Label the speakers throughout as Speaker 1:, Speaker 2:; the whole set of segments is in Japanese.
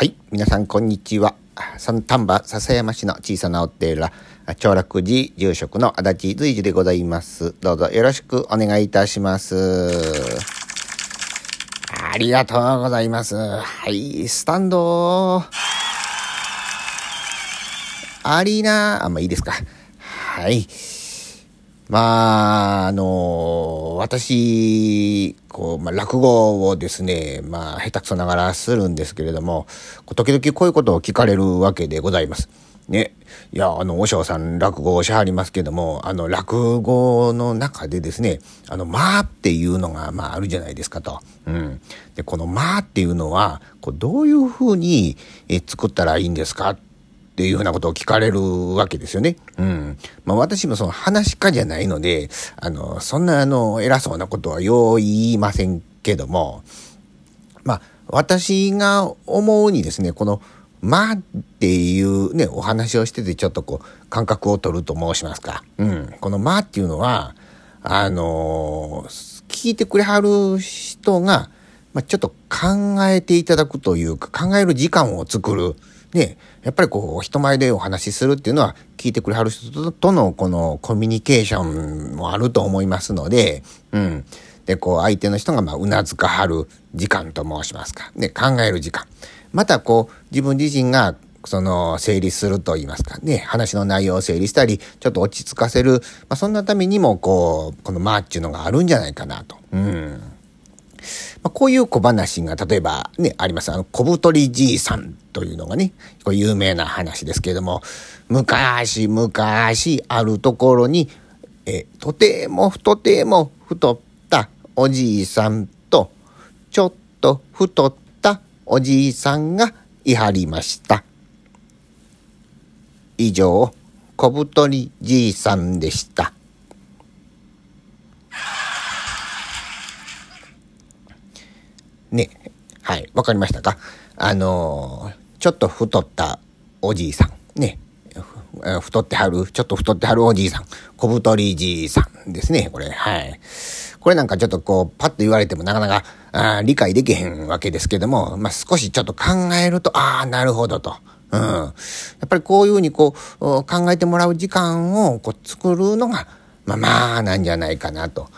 Speaker 1: はい。皆さん、こんにちは。三丹波笹山市の小さなお寺、長楽寺住職の足立随樹でございます。どうぞよろしくお願いいたします。ありがとうございます。はい。スタンド。アリーナ、あ、まあいいですか。はい。まあ、あの、私、こう、まあ、落語をですね、まあ、下手くそながらするんですけれども、時々こういうことを聞かれるわけでございます。ね。いや、あの、和尚さん落語をしはりますけども、あの、落語の中でですね、あの、まあっていうのが、まあ、あるじゃないですかと。うん。で、このまあっていうのは、こう、どういうふうに、え作ったらいいんですかっていうふうなことを聞かれるわけですよね。うん。まあ私もその話し家じゃないので、あの、そんなあの、偉そうなことはよう言いませんけども、まあ私が思うにですね、この、まあっていうね、お話をしててちょっとこう、感覚を取ると申しますか。うん。このまあっていうのは、あの聞いてくれはる人が、まあ、ちょっと考えていただくというか、考える時間を作る。ね、やっぱりこう、人前でお話しするっていうのは、聞いてくれはる人とのこのコミュニケーションもあると思いますので、うん。で、こう、相手の人がまあ、うなずかはる時間と申しますか。ね、考える時間。またこう、自分自身が、その、整理すると言いますかね、話の内容を整理したり、ちょっと落ち着かせる、まあ、そんなためにも、こう、このまあっていうのがあるんじゃないかなと。うん。まあ、こういう小話が例えばね、あります。あの、小太りじいさんというのがね、こう有名な話ですけれども、昔々あるところに、え、とても太ても太ったおじいさんと、ちょっと太ったおじいさんがいはりました。以上、小太りじいさんでした。ね。はい。わかりましたか？あのーちょっと太ったおじいさん。ね。太ってはる、ちょっと太ってはるおじいさん。小太りじいさんですね。これ。はい。これなんかちょっとこう、パッと言われてもなかなかあ理解できへんわけですけども、まあ、少しちょっと考えると、ああ、なるほどと。うん。やっぱりこういうふうにこう、考えてもらう時間をこう作るのが、まあまあなんじゃないかなと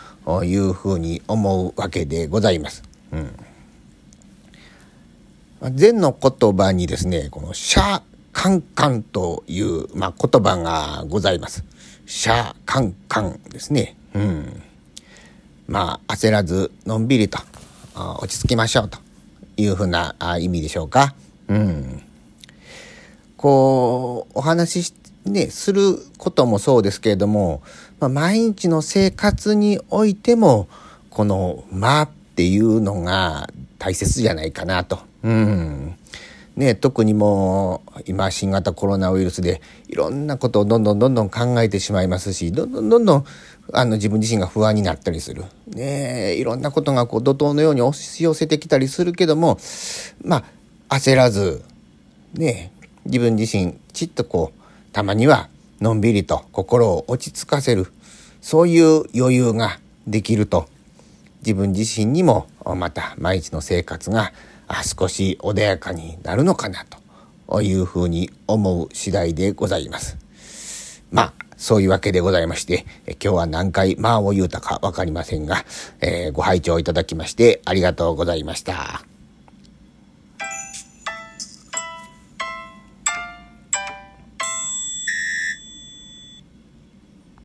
Speaker 1: いうふうに思うわけでございます。うん。禅の言葉にですね、このシャカンカンという、まあ、言葉がございます。シャカンカンですね。うん。まあ、焦らず、のんびりと、落ち着きましょうというふうな意味でしょうか。うん。こう、お話し、ね、することもそうですけれども、まあ、毎日の生活においても、この、まっていうのが大切じゃないかなと。うん。ね、特にもう今新型コロナウイルスでいろんなことをどんどんどんどん考えてしまいますしどんどんどんどんあの自分自身が不安になったりする。ねいろんなことがこう怒涛のように押し寄せてきたりするけどもまあ焦らずね自分自身ちっとこうたまにはのんびりと心を落ち着かせるそういう余裕ができると自分自身にもまた毎日の生活が少し穏やかになるのかなというふうに思う次第でございます。まあ、そういうわけでございまして、今日は何回まあを言うたかわかりませんが、えーご拝聴いただきましてありがとうございました。